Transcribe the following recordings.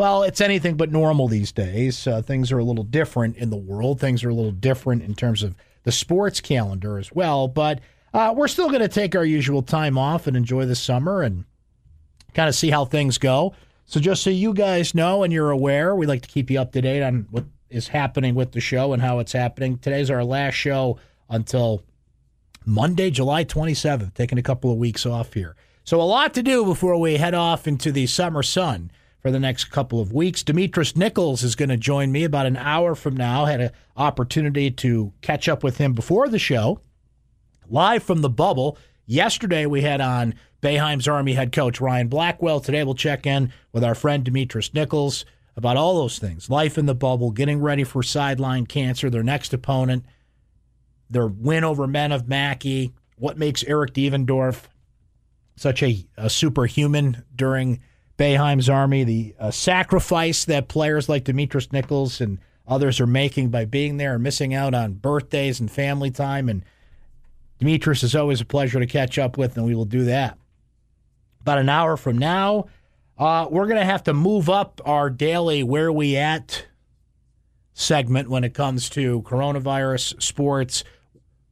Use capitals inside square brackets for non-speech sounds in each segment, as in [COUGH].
well, it's anything but normal these days. Uh, things are a little different in the world. Things are a little different in terms of the sports calendar as well. But uh, we're still going to take our usual time off and enjoy the summer and kind of see how things go. So, just so you guys know and you're aware, we like to keep you up to date on what is happening with the show and how it's happening. Today's our last show until Monday, July 27th, taking a couple of weeks off here. So, a lot to do before we head off into the summer sun for the next couple of weeks. Demetris Nichols is going to join me about an hour from now. Had an opportunity to catch up with him before the show, live from the bubble. Yesterday, we had on Boeheim's Army head coach Ryan Blackwell. Today, we'll check in with our friend Demetris Nichols about all those things life in the bubble, getting ready for sideline cancer, their next opponent, their win over Men of Mackey, what makes Eric Devendorf such a, a superhuman during Boeheim's Army, the uh, sacrifice that players like Demetris Nichols and others are making by being there and missing out on birthdays and family time. And Demetris is always a pleasure to catch up with, and we will do that. About an hour from now, uh, we're going to have to move up our daily Where We At segment when it comes to coronavirus, sports,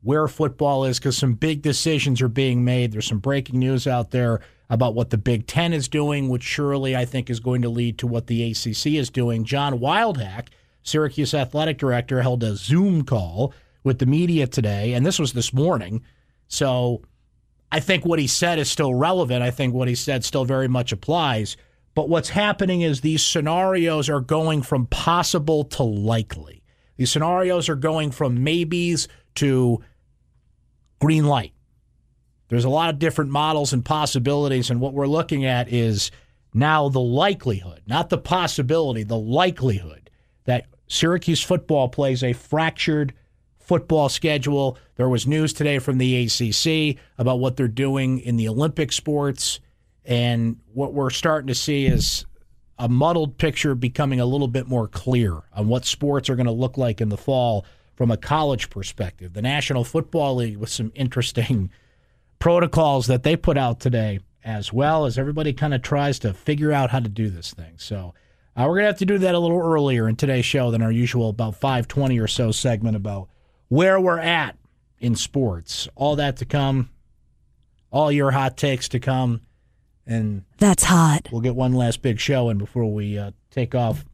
where football is, because some big decisions are being made. There's some breaking news out there about what the Big Ten is doing, which surely I think is going to lead to what the ACC is doing. John Wildhack, Syracuse athletic director, held a Zoom call with the media today, and this was this morning. So I think what he said is still relevant. I think what he said still very much applies. But what's happening is these scenarios are going from possible to likely. These scenarios are going from maybes to green light. There's a lot of different models and possibilities, and what we're looking at is now the likelihood, not the possibility, the likelihood that Syracuse football plays a fractured football schedule. There was news today from the ACC about what they're doing in the Olympic sports, and what we're starting to see is a muddled picture becoming a little bit more clear on what sports are going to look like in the fall from a college perspective. The National Football League with some interesting protocols that they put out today, as well as everybody kind of tries to figure out how to do this thing. So uh, we're gonna have to do that a little earlier in today's show than our usual about five twenty or so segment about where we're at in sports. All that to come. All your hot takes to come. And that's hot. We'll get one last big show in before we uh, take off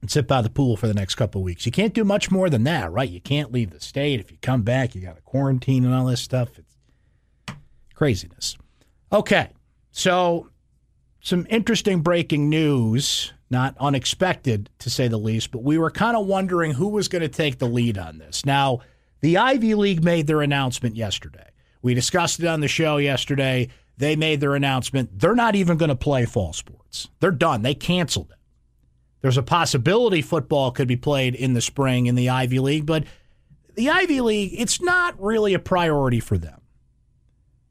and sit by the pool for the next couple of weeks. You can't do much more than that, right? You can't leave the state. If you come back, you got to quarantine and all this stuff. It's Craziness. Okay, so some interesting breaking news, not unexpected to say the least, but we were kind of wondering who was going to take the lead on this. Now, the Ivy League made their announcement yesterday. We discussed it on the show yesterday. They made their announcement. They're not even going to play fall sports. They're done. They canceled it. There's a possibility football could be played in the spring in the Ivy League, but the Ivy League, it's not really a priority for them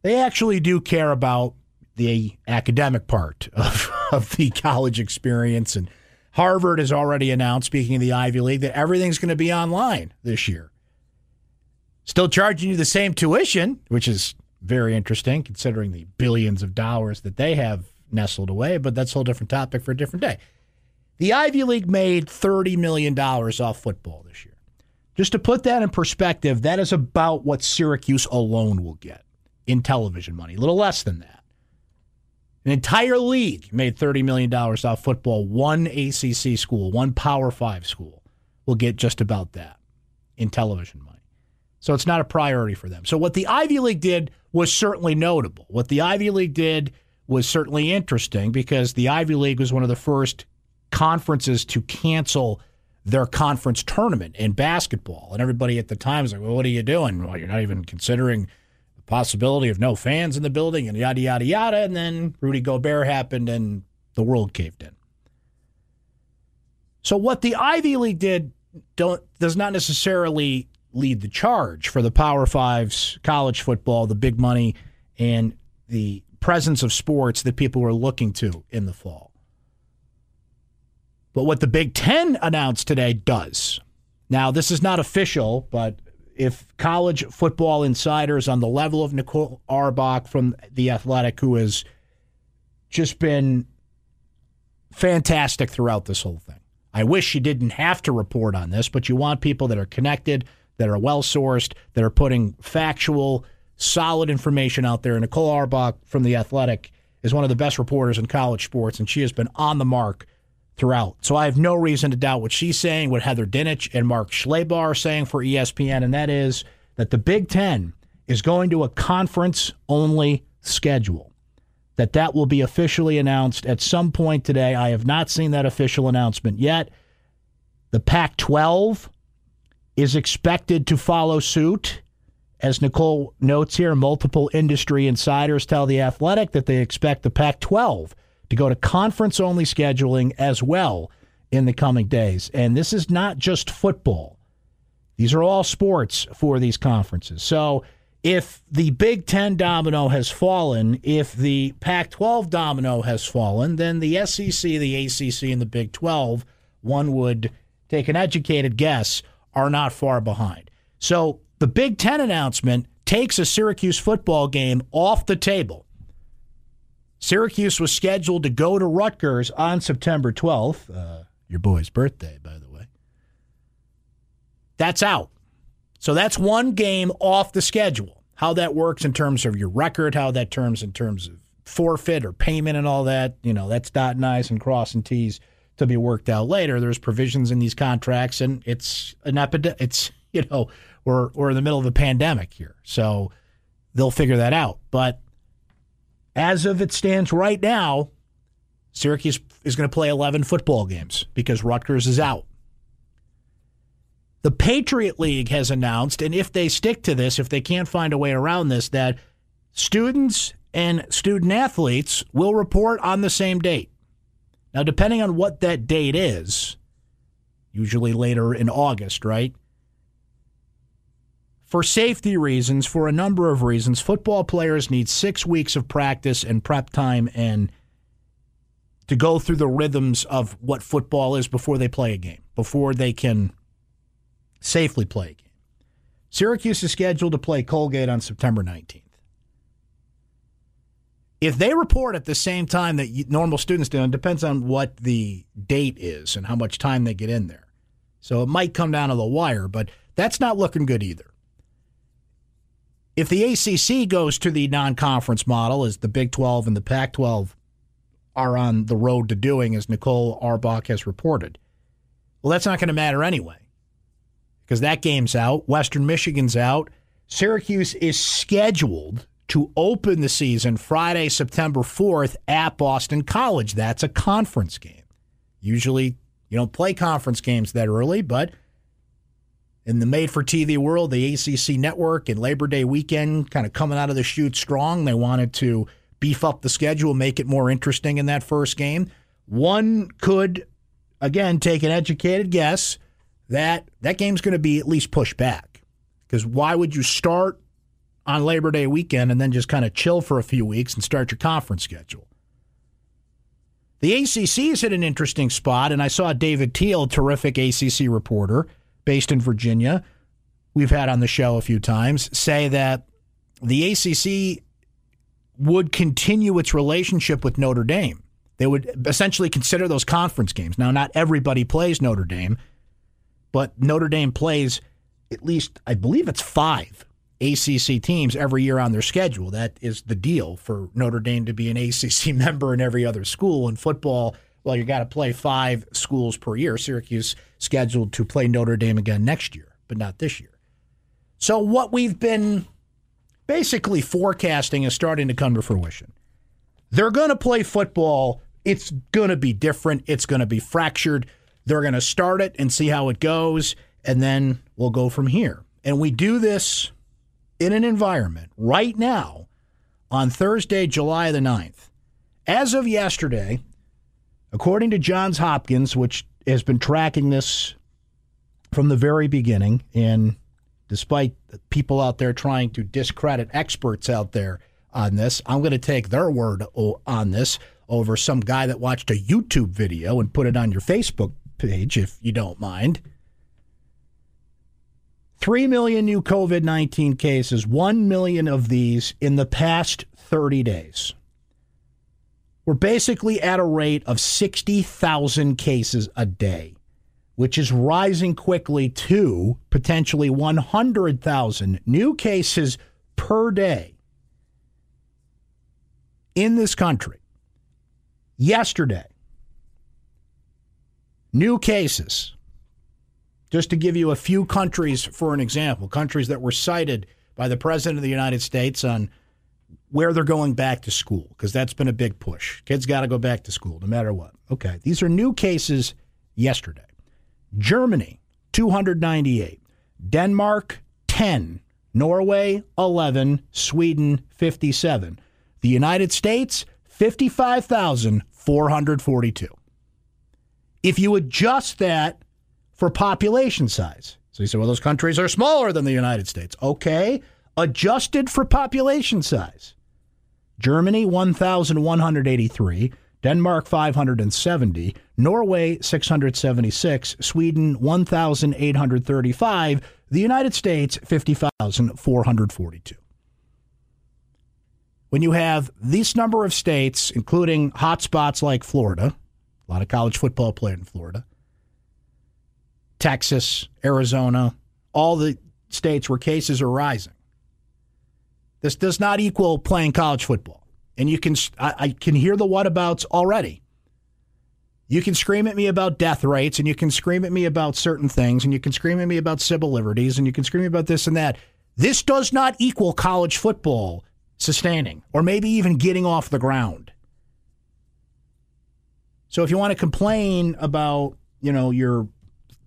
they actually do care about the academic part of, [LAUGHS] of the college experience. And Harvard has already announced, speaking of the Ivy League, that everything's going to be online this year. Still charging you the same tuition, which is very interesting considering the billions of dollars that they have nestled away, but that's a whole different topic for a different day. The Ivy League made $30 million off football this year. Just to put that in perspective, that is about what Syracuse alone will get in television money, a little less than that. An entire league made $30 million off football. One ACC school, one Power Five school will get just about that in television money. So it's not a priority for them. So what the Ivy League did was certainly notable. What the Ivy League did was certainly interesting because the Ivy League was one of the first conferences to cancel their conference tournament in basketball. And everybody at the time was like, well, what are you doing? Well, you're not even considering possibility of no fans in the building and yada, yada, yada. And then Rudy Gobert happened and the world caved in. So what the Ivy League did don't does not necessarily lead the charge for the Power Fives, college football, the big money, and the presence of sports that people were looking to in the fall. But what the Big Ten announced today does. Now, this is not official, but if college football insiders on the level of Nicole Auerbach from The Athletic, who has just been fantastic throughout this whole thing. I wish you didn't have to report on this, but you want people that are connected, that are well sourced, that are putting factual, solid information out there. Nicole Auerbach from The Athletic is one of the best reporters in college sports, and she has been on the mark throughout. So I have no reason to doubt what she's saying, what Heather Dinich and Mark Schlabach are saying for ESPN, and that is that the Big Ten is going to a conference only schedule. That that will be officially announced at some point today. I have not seen that official announcement yet. The Pac 12 is expected to follow suit. As Nicole notes here, multiple industry insiders tell The Athletic that they expect the Pac 12 to go to conference only scheduling as well in the coming days. And this is not just football, these are all sports for these conferences. So if the Big Ten domino has fallen, if the Pac 12 domino has fallen, then the SEC, the ACC, and the Big 12, one would take an educated guess, are not far behind. So the Big Ten announcement takes a Syracuse football game off the table. Syracuse was scheduled to go to Rutgers on September 12th, uh, your boy's birthday, by the way. That's out. So that's one game off the schedule. How that works in terms of your record, how that terms in terms of forfeit or payment and all that, you know, that's dotting I's and crossing T's to be worked out later. There's provisions in these contracts, and it's an epidemic. It's, you know, we're, we're in the middle of a pandemic here. So they'll figure that out. But as of it stands right now, Syracuse is going to play 11 football games because Rutgers is out. The Patriot League has announced, and if they stick to this, if they can't find a way around this, that students and student athletes will report on the same date. Now, depending on what that date is, usually later in August, right? For safety reasons, for a number of reasons, football players need six weeks of practice and prep time and to go through the rhythms of what football is before they play a game, before they can safely play a game. Syracuse is scheduled to play Colgate on September 19th. If they report at the same time that normal students do, it depends on what the date is and how much time they get in there. So it might come down to the wire, but that's not looking good either. If the ACC goes to the non conference model, as the Big 12 and the Pac 12 are on the road to doing, as Nicole Auerbach has reported, well, that's not going to matter anyway because that game's out. Western Michigan's out. Syracuse is scheduled to open the season Friday, September 4th at Boston College. That's a conference game. Usually, you don't play conference games that early, but in the made for TV world, the ACC network and Labor Day weekend kind of coming out of the chute strong. They wanted to beef up the schedule, make it more interesting in that first game. One could, again, take an educated guess that that game's going to be at least pushed back. Because why would you start on Labor Day weekend and then just kind of chill for a few weeks and start your conference schedule? The ACC is at an interesting spot, and I saw David Teel, terrific ACC reporter based in Virginia, we've had on the show a few times, say that the ACC would continue its relationship with Notre Dame. They would essentially consider those conference games. Now, not everybody plays Notre Dame, but Notre Dame plays at least, I believe it's five ACC teams every year on their schedule. That is the deal for Notre Dame to be an ACC [LAUGHS] member in every other school. In football, well, you got to play five schools per year. Syracuse scheduled to play Notre Dame again next year, but not this year. So what we've been basically forecasting is starting to come to fruition. They're going to play football. It's going to be different. It's going to be fractured. They're going to start it and see how it goes, and then we'll go from here. And we do this in an environment right now on Thursday, July the 9th. As of yesterday, according to Johns Hopkins, which has been tracking this from the very beginning, and despite people out there trying to discredit experts out there on this, I'm going to take their word on this over some guy that watched a YouTube video and put it on your Facebook page, if you don't mind. 3 million new COVID 19 cases, 1 million of these in the past 30 days. We're basically at a rate of 60,000 cases a day, which is rising quickly to potentially 100,000 new cases per day in this country. Yesterday, new cases. Just to give you a few countries for an example, countries that were cited by the President of the United States on where they're going back to school, because that's been a big push. Kids got to go back to school no matter what. Okay, these are new cases yesterday. Germany, 298. Denmark, 10. Norway, 11. Sweden, 57. The United States, 55,442. If you adjust that for population size, so you say, well, those countries are smaller than the United States. Okay, adjusted for population size. Germany, 1,183. Denmark, 570. Norway, 676. Sweden, 1,835. The United States, 50,442. When you have this number of states, including hotspots like Florida, a lot of college football played in Florida, Texas, Arizona, all the states where cases are rising. This does not equal playing college football. And you can I, I can hear the whatabouts already. You can scream at me about death rates and you can scream at me about certain things and you can scream at me about civil liberties and you can scream about this and that. This does not equal college football sustaining or maybe even getting off the ground. So if you want to complain about, you know, your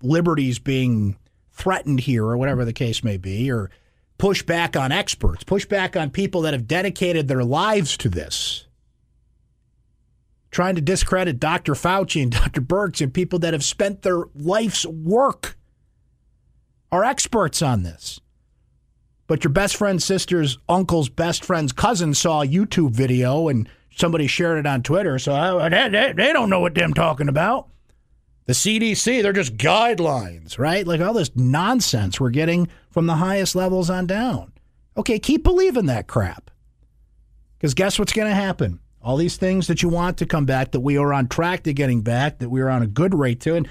liberties being threatened here or whatever the case may be or push back on experts, push back on people that have dedicated their lives to this. Trying to discredit Dr. Fauci and [LAUGHS] Dr. Birx and people that have spent their life's work are experts on this. But your best friend's sister's uncle's best friend's cousin saw a YouTube video and somebody shared it on Twitter. So uh, they, don't know what they're talking about. The CDC, they're just guidelines, right? Like all this nonsense we're getting from the highest levels on down. Okay, keep believing that crap. Because guess what's going to happen? All these things that you want to come back, that we are on track to getting back, that we are on a good rate to. And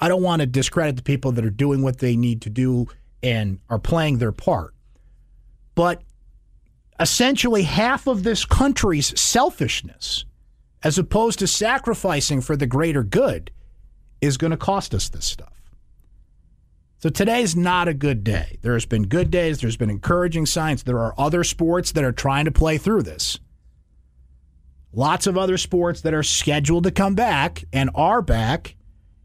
I don't want to discredit the people that are doing what they need to do and are playing their part. But essentially, half of this country's selfishness, as opposed to sacrificing for the greater good, is going to cost us this stuff. So today's not a good day. There's been good days, there's been encouraging signs. There are other sports that are trying to play through this. Lots of other sports that are scheduled to come back and are back,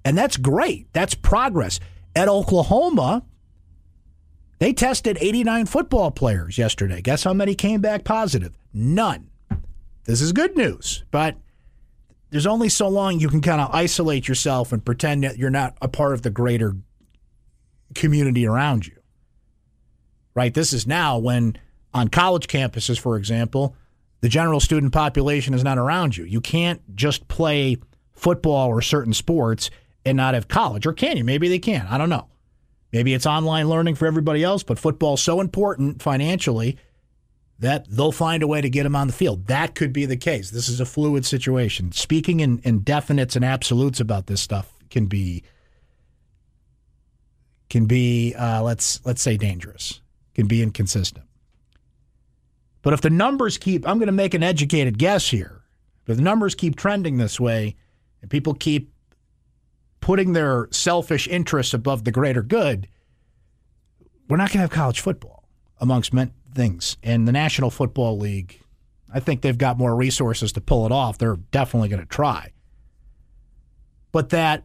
and that's great. That's progress. At Oklahoma, they tested 89 football players yesterday. Guess how many came back positive? None. This is good news, but there's only so long you can kind of isolate yourself and pretend that you're not a part of the greater community around you. Right? This is now when on college campuses, for example, the general student population is not around you. You can't just play football or certain sports and not have college. Or can you? Maybe they can. I don't know. Maybe it's online learning for everybody else, but football's so important financially that they'll find a way to get him on the field. That could be the case. This is a fluid situation. Speaking in, in definites and absolutes about this stuff can be can be uh, let's let's say dangerous, can be inconsistent. But if the numbers keep, I'm going to make an educated guess here. If the numbers keep trending this way, and people keep putting their selfish interests above the greater good, we're not going to have college football amongst men, things. And the National Football League, I think they've got more resources to pull it off. They're definitely going to try. But that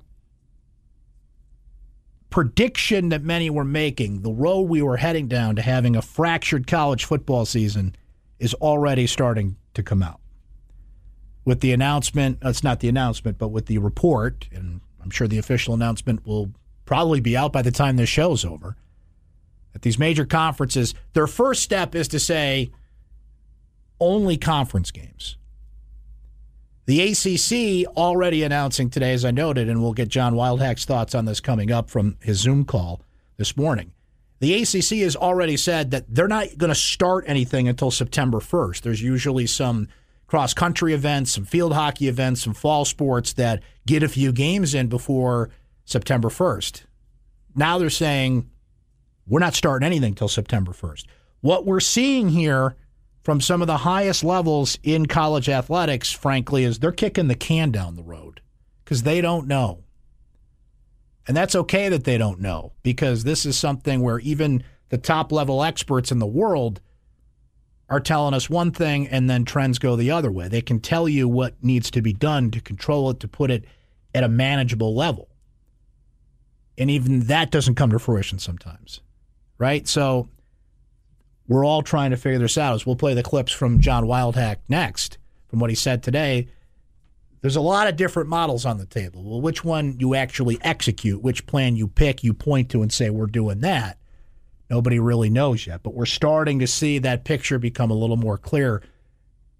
prediction that many were making, the road we were heading down to having a fractured college football season, is already starting to come out. With the announcement, uh, it's not the announcement, but with the report, and I'm sure the official announcement will probably be out by the time this show's over at these major conferences, their first step is to say only conference games. The ACC already announcing today, as I noted, and we'll get John Wildhack's thoughts on this coming up from his Zoom call this morning. The ACC has already said that they're not going to start anything until September 1st. There's usually some cross country events, some field hockey events, some fall sports that get a few games in before September 1st. Now they're saying we're not starting anything till September 1st. What we're seeing here from some of the highest levels in college athletics, frankly, is they're kicking the can down the road because they don't know. And that's okay that they don't know because this is something where even the top level experts in the world are telling us one thing and then trends go the other way. They can tell you what needs to be done to control it, to put it at a manageable level. And even that doesn't come to fruition sometimes, right? So we're all trying to figure this out. As we'll play the clips from John Wildhack next, from what he said today. There's a lot of different models on the table. Well, which one you actually execute, which plan you pick, you point to and say, we're doing that. Nobody really knows yet. But we're starting to see that picture become a little more clear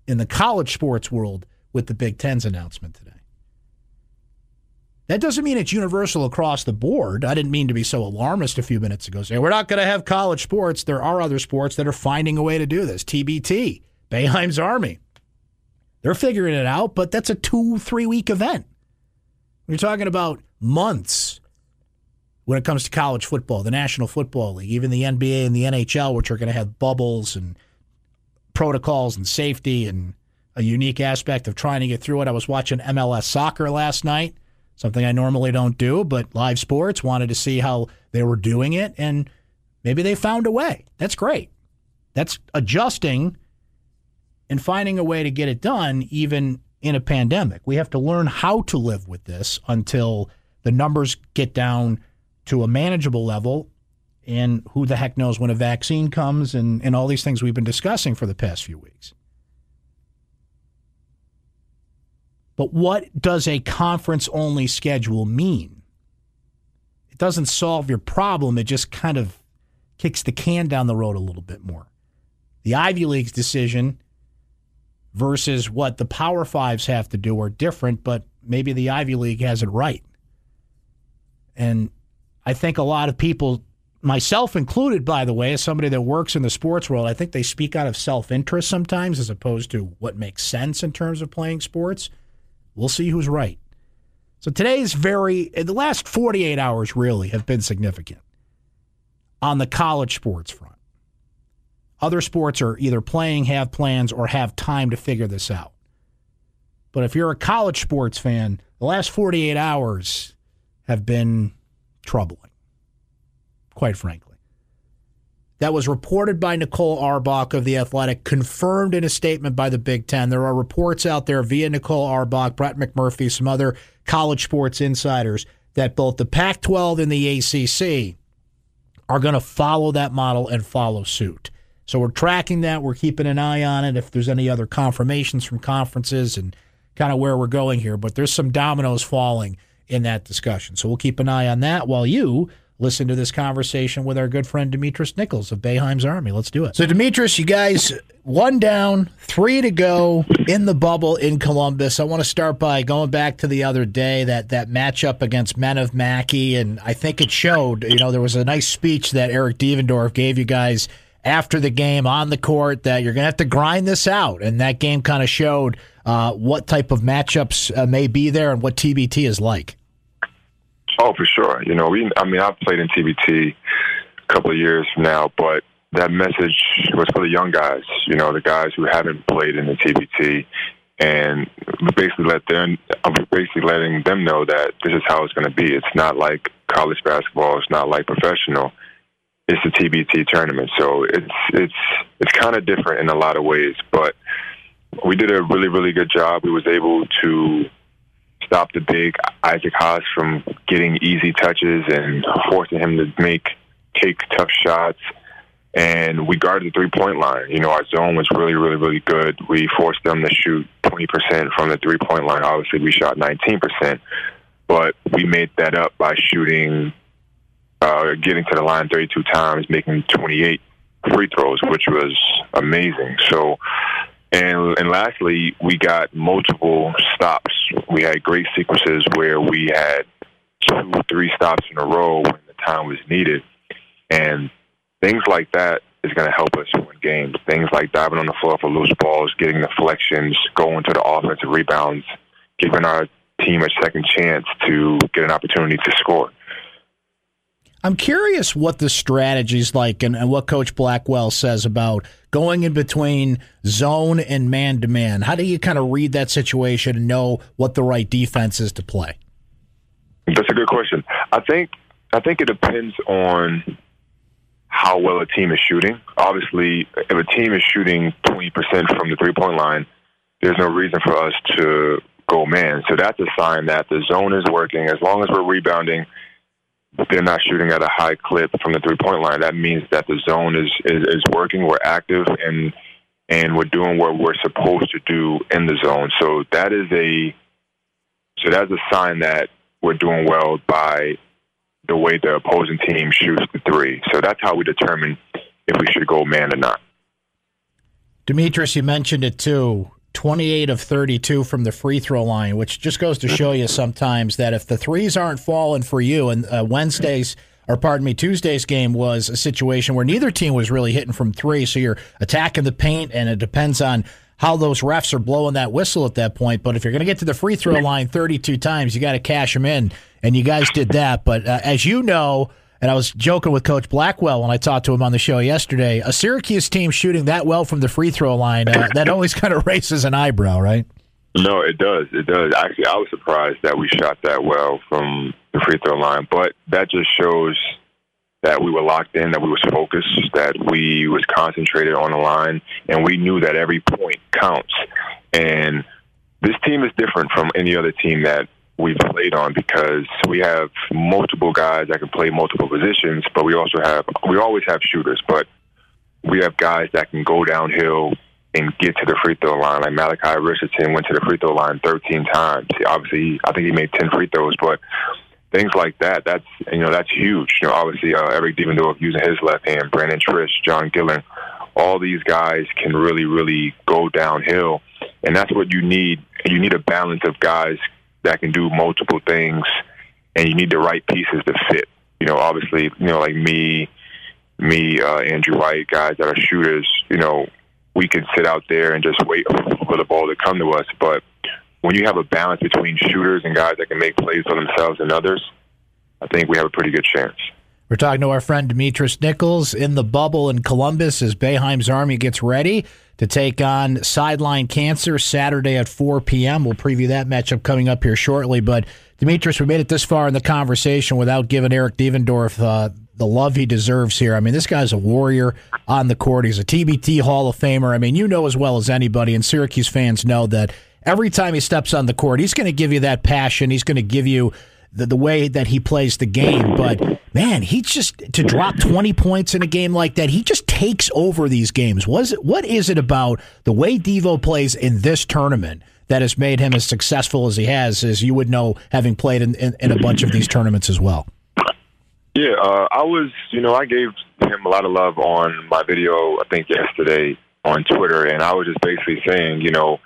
in the college sports world with the Big Ten's announcement today. That doesn't mean it's universal across the board. I didn't mean to be so alarmist a few minutes ago. Say, we're not going to have college sports. There are other sports that are finding a way to do this. TBT, Boeheim's Army. They're figuring it out, but that's a two, three week event. You're talking about months when it comes to college football, the National Football League, even the NBA and the NHL, which are going to have bubbles and protocols and safety and a unique aspect of trying to get through it. I was watching MLS soccer last night, something I normally don't do, but live sports wanted to see how they were doing it, and maybe they found a way. That's great. That's adjusting and finding a way to get it done, even in a pandemic. We have to learn how to live with this until the numbers get down to a manageable level. And who the heck knows when a vaccine comes and, and all these things we've been discussing for the past few weeks. But what does a conference only schedule mean? It doesn't solve your problem, it just kind of kicks the can down the road a little bit more. The Ivy League's decision versus what the Power Fives have to do are different, but maybe the Ivy League has it right. And I think a lot of people, myself included, by the way, as somebody that works in the sports world, I think they speak out of self interest sometimes as opposed to what makes sense in terms of playing sports. We'll see who's right. So today's very, eh, the last 48 hours really have been significant on the college sports front. Other sports are either playing, have plans, or have time to figure this out. But if you're a college sports fan, the last 48 hours have been troubling, quite frankly. That was reported by Nicole Auerbach of The Athletic, confirmed in a statement by the Big Ten. There are reports out there via Nicole Auerbach, Brett McMurphy, some other college sports insiders that both the Pac 12 and the ACC are going to follow that model and follow suit. So we're tracking that. We're keeping an eye on it. If there's any other confirmations from conferences and kind of where we're going here, but there's some dominoes falling in that discussion. So we'll keep an eye on that while you listen to this conversation with our good friend Demetris Nichols of Boeheim's Army. Let's do it. So, Demetris, you guys, one down, three to go in the bubble in Columbus. I want to start by going back to the other day that that matchup against Men of Mackey, and I think it showed. You know, there was a nice speech that Eric Devendorf gave you guys after the game on the court that you're going to have to grind this out. And that game kind of showed uh, what type of matchups uh, may be there and what TBT is like. Oh, for sure. You know, we. I mean, I've played in TBT a couple of years now, but that message was for the young guys. You know, the guys who haven't played in the TBT, and basically let them. I'm basically letting them know that this is how it's going to be. It's not like college basketball. It's not like professional it's the TBT tournament. So it's it's it's kind of different in a lot of ways, but we did a really really good job. We was able to stop the big Isaac Haas from getting easy touches and forcing him to make take tough shots. And we guarded the three point line. You know, our zone was really, really, really good. We forced them to shoot 20% from the three point line. Obviously, we shot 19%, but we made that up by shooting uh, getting to the line 32 times, making 28 free throws, which was amazing. So, and and lastly, we got multiple stops. We had great sequences where we had two, three stops in a row when the time was needed, and things like that is going to help us win games. Things like diving on the floor for loose balls, getting deflections, going to the offensive rebounds, giving our team a second chance to get an opportunity to score. I'm curious what the strategy's like and, and, what Coach Blackwell says about going in between zone and man to man. How do you kind of read that situation and know what the right defense is to play? That's a good question. I think I think it depends on how well a team is shooting. Obviously, if a team is shooting 20% from the three point line, there's no reason for us to go man. So that's a sign that the zone is working. As long as we're rebounding, they're not shooting at a high clip from the three point line. That means that the zone is, is, is working. We're active and and we're doing what we're supposed to do in the zone. So that is a so that's a sign that we're doing well by the way the opposing team shoots the three. So that's how we determine if we should go man or not. Demetris, you mentioned it too. 28 of 32 from the free throw line, which just goes to show you sometimes that if the threes aren't falling for you, and uh, Wednesday's or pardon me, Tuesday's game was a situation where neither team was really hitting from three, so you're attacking the paint, and it depends on how those refs are blowing that whistle at that point. But if you're going to get to the free throw line 32 times, you got to cash them in, and you guys did that. But uh, as you know, and I was joking with Coach Blackwell when I talked to him on the show yesterday. A Syracuse team shooting that well from the free throw line, uh, that always [LAUGHS] kind of raises an eyebrow, right? No, it does. It does. Actually, I was surprised that we shot that well from the free throw line, but that just shows that we were locked in, that we was focused, that we was concentrated on the line, and we knew that every point counts. And this team is different from any other team that we've played on because we have multiple guys that can play multiple positions, but we also have we always have shooters, but we have guys that can go downhill and get to the free throw line. Like Malachi Richardson went to the free throw line 13 times. Obviously, I think he made 10 free throws, but things like that, that's you know that's huge. You know, obviously uh, Eric Devendorf using his left hand, Brandon Triche, John Gillon, all these guys can really really go downhill, and that's what you need. You need a balance of guys that can do multiple things, and you need the right pieces to fit. You know, obviously, you know, like me, me, uh, Andrew White, guys that are shooters. You know, we can sit out there and just wait for the ball to come to us. But when you have a balance between shooters and guys that can make plays for themselves and others, I think we have a pretty good chance. We're talking to our friend Demetris Nichols in the bubble in Columbus as Boeheim's Army gets ready to take on Sideline Cancer Saturday at 4 p.m. We'll preview that matchup coming up here shortly. But Demetris, we made it this far in the conversation without giving Eric Devendorf uh, the love he deserves here. I mean, this guy's a warrior on the court. He's a TBT Hall of Famer. I mean, you know as well as anybody, and Syracuse fans know that every time he steps on the court, he's going to give you that passion. He's going to give you the, the way that he plays the game. But man, he just to drop twenty points in a game like that, he just takes over these games. Was it? What is it about the way Devo plays in this tournament? That has made him as successful as he has, as you would know, having played in, in, in a bunch of these tournaments as well. Yeah, uh, I was, you know, I gave him a lot of love on my video, I think yesterday on Twitter, and I was just basically saying, you know,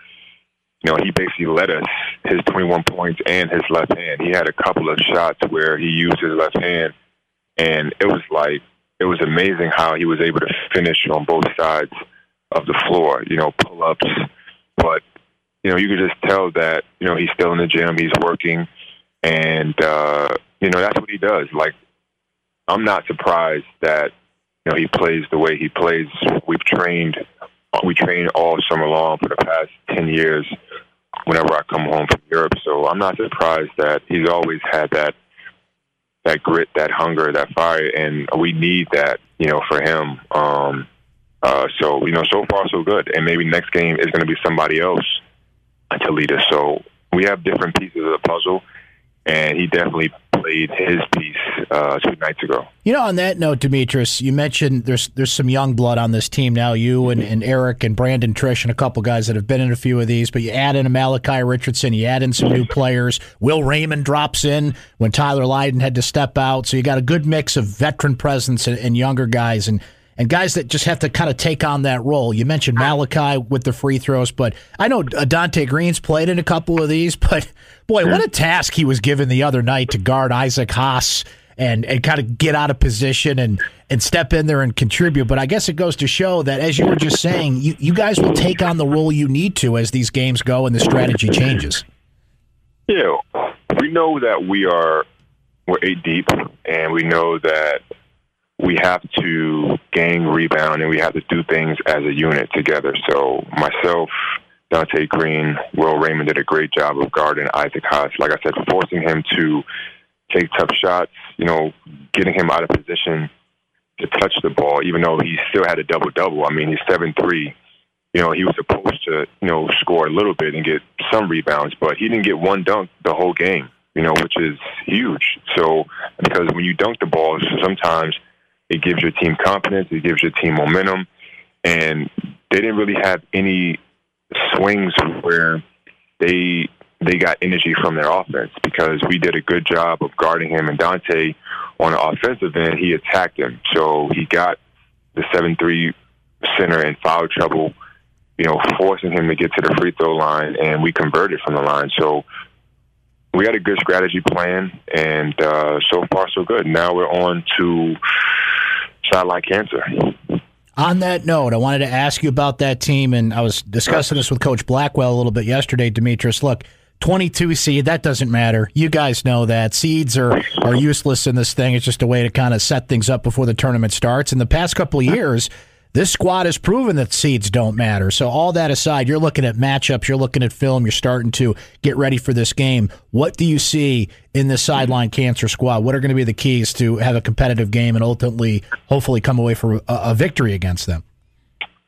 you know, he basically led us his 21 points and his left hand. He had a couple of shots where he used his left hand, and it was like it was amazing how he was able to finish on both sides of the floor. You know, pull ups, but you know, you could just tell that you know he's still in the gym, he's working, and uh, you know that's what he does. Like, I'm not surprised that you know he plays the way he plays. We've trained we train all summer long for the past 10 years whenever I come home from Europe. So I'm not surprised that he's always had that that grit, that hunger, that fire, and we need that, you know, for him. Um, uh, so you know, so far so good, and maybe next game is going to be somebody else to lead us. So we have different pieces of the puzzle, and he definitely his piece uh, two nights ago. You know, on that note, Demetris, you mentioned there's there's some young blood on this team now. You and, and Eric and Brandon Triche and a couple guys that have been in a few of these, but you add in a Malachi Richardson, you add in some new players. Will Raymond drops in when Tyler Lydon had to step out, so you got a good mix of veteran presence and, and younger guys and and guys that just have to kind of take on that role. You mentioned Malachi with the free throws, but I know uh, Dante Green's played in a couple of these, [LAUGHS] but boy, what a task he was given the other night to guard Isaac Haas and and kind of get out of position and and step in there and contribute. But I guess it goes to show that, as you were just saying, you you guys will take on the role you need to as these games go and the strategy changes. Yeah, we know that we are we're eight deep, and we know that we have to gang rebound and we have to do things as a unit together. So myself, Dante Green, Will Raymond did a great job of guarding Isaac Haas. Like I said, forcing him to take tough shots, you know, getting him out of position to touch the ball, even though he still had a double double. I mean, he's seven three. You know, he was supposed to, you know, score a little bit and get some rebounds, but he didn't get one dunk the whole game, you know, which is huge. So because when you dunk the ball, sometimes it gives your team confidence, it gives your team momentum, and they didn't really have any swings where they they got energy from their offense because we did a good job of guarding him and Dante on the offensive end, he attacked him. So he got the seven three center in foul trouble, you know, forcing him to get to the free throw line and we converted from the line. So we had a good strategy plan and uh, so far so good. Now we're on to sideline cancer. On that note, I wanted to ask you about that team, and I was discussing this with Coach Blackwell a little bit yesterday, Demetris. Look, 22 seed, that doesn't matter. You guys know that. Seeds are, are useless in this thing. It's just a way to kind of set things up before the tournament starts. In the past couple of years, this squad has proven that seeds don't matter. So, all that aside, you're looking at matchups, you're looking at film, you're starting to get ready for this game. What do you see in this sideline cancer squad? What are going to be the keys to have a competitive game and ultimately, hopefully, come away for a, a victory against them?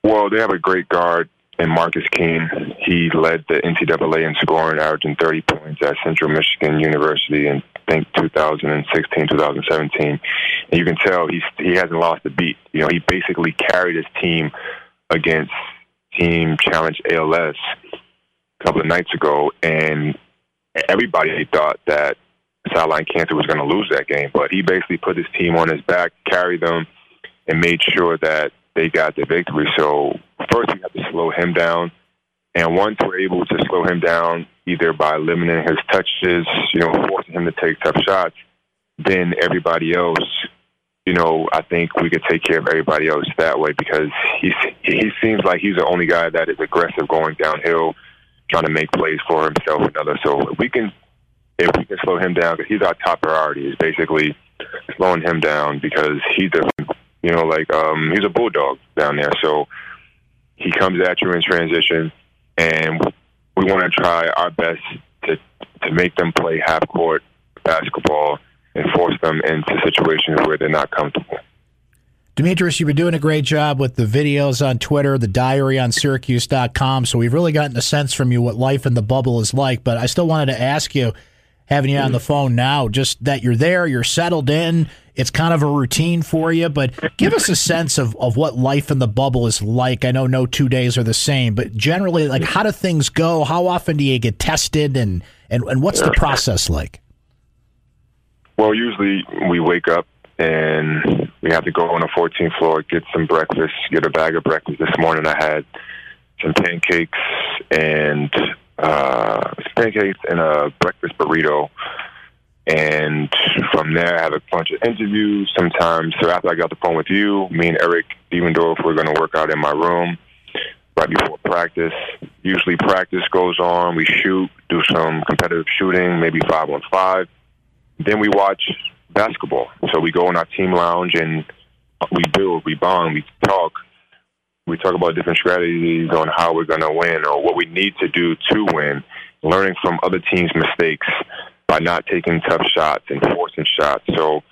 Well, they have a great guard in Marcus Keene. He led the NCAA in scoring, averaging 30 points at Central Michigan University in I think 2016, 2017, and you can tell he's he hasn't lost a beat. You know, he basically carried his team against Team Challenge ALS a couple of nights ago, and everybody thought that Sideline Cancer was going to lose that game, but he basically put his team on his back, carried them, and made sure that they got the victory. So first, we have to slow him down and once we're able to slow him down, either by limiting his touches, you know, forcing him to take tough shots, then everybody else, you know, I think we could take care of everybody else that way because he's he seems like he's the only guy that is aggressive going downhill, trying to make plays for himself and others. So if we can, if we can slow him down, because he's our top priority, is basically slowing him down because he's a, you know, like um, he's a bulldog down there. So he comes at you in transition and we want to try our best to to make them play half court basketball and force them into situations where they're not comfortable. Demetris, you've been doing a great job with the videos on Twitter, the diary on Syracuse.com. So we've really gotten a sense from you what life in the bubble is like. But I still wanted to ask you, having you on the phone now, just that you're there, you're settled in, it's kind of a routine for you, but give us a sense of, of what life in the bubble is like. I know no two days are the same, but generally, like how do things go? How often do you get tested, and and, and what's the process like? Well, usually we wake up and we have to go on the 14th floor, get some breakfast, get a bag of breakfast. This morning I had some pancakes and uh, pancakes and a breakfast burrito and from there, I have a bunch of interviews sometimes. So after I got the phone with you, me and Eric Devendorf, we're going to work out in my room right before practice. Usually practice goes on. We shoot, do some competitive shooting, maybe five on five. Then we watch basketball. So we go in our team lounge and we build, we bond, we talk. We talk about different strategies on how we're going to win or what we need to do to win, learning from other teams' mistakes by not taking tough shots and forcing shots. So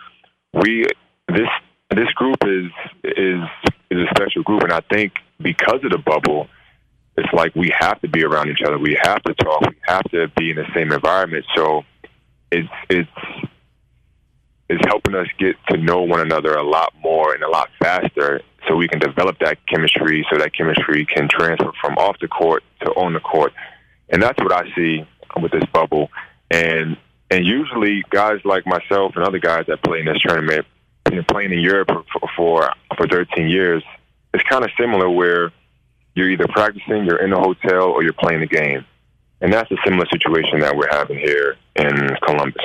we this this group is is is a special group, and I think because of the bubble, it's like we have to be around each other. We have to talk. We have to be in the same environment. So it's it's it's helping us get to know one another a lot more and a lot faster, so we can develop that chemistry. So that chemistry can transfer from off the court to on the court, and that's what I see with this bubble. And and usually, guys like myself and other guys that play in this tournament, you know, playing in Europe for, for for 13 years, it's kind of similar where you're either practicing, you're in a hotel, or you're playing a game, and that's a similar situation that we're having here in Columbus.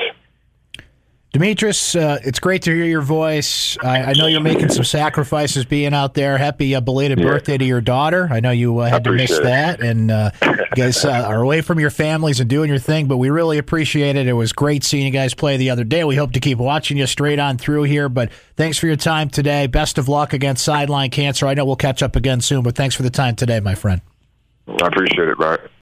Demetris, uh, it's great to hear your voice. I, I, know you're making some sacrifices being out there. Happy uh, belated yeah. birthday to your daughter. I know you uh, had to miss it. that, and uh, you guys uh, [LAUGHS] are away from your families and doing your thing. But we really appreciate it. It was great seeing you guys play the other day. We hope to keep watching you straight on through here. But thanks for your time today. Best of luck against sideline cancer. I know we'll catch up again soon, but thanks for the time today, my friend. I appreciate it, Right.